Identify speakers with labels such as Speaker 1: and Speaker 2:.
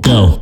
Speaker 1: Go.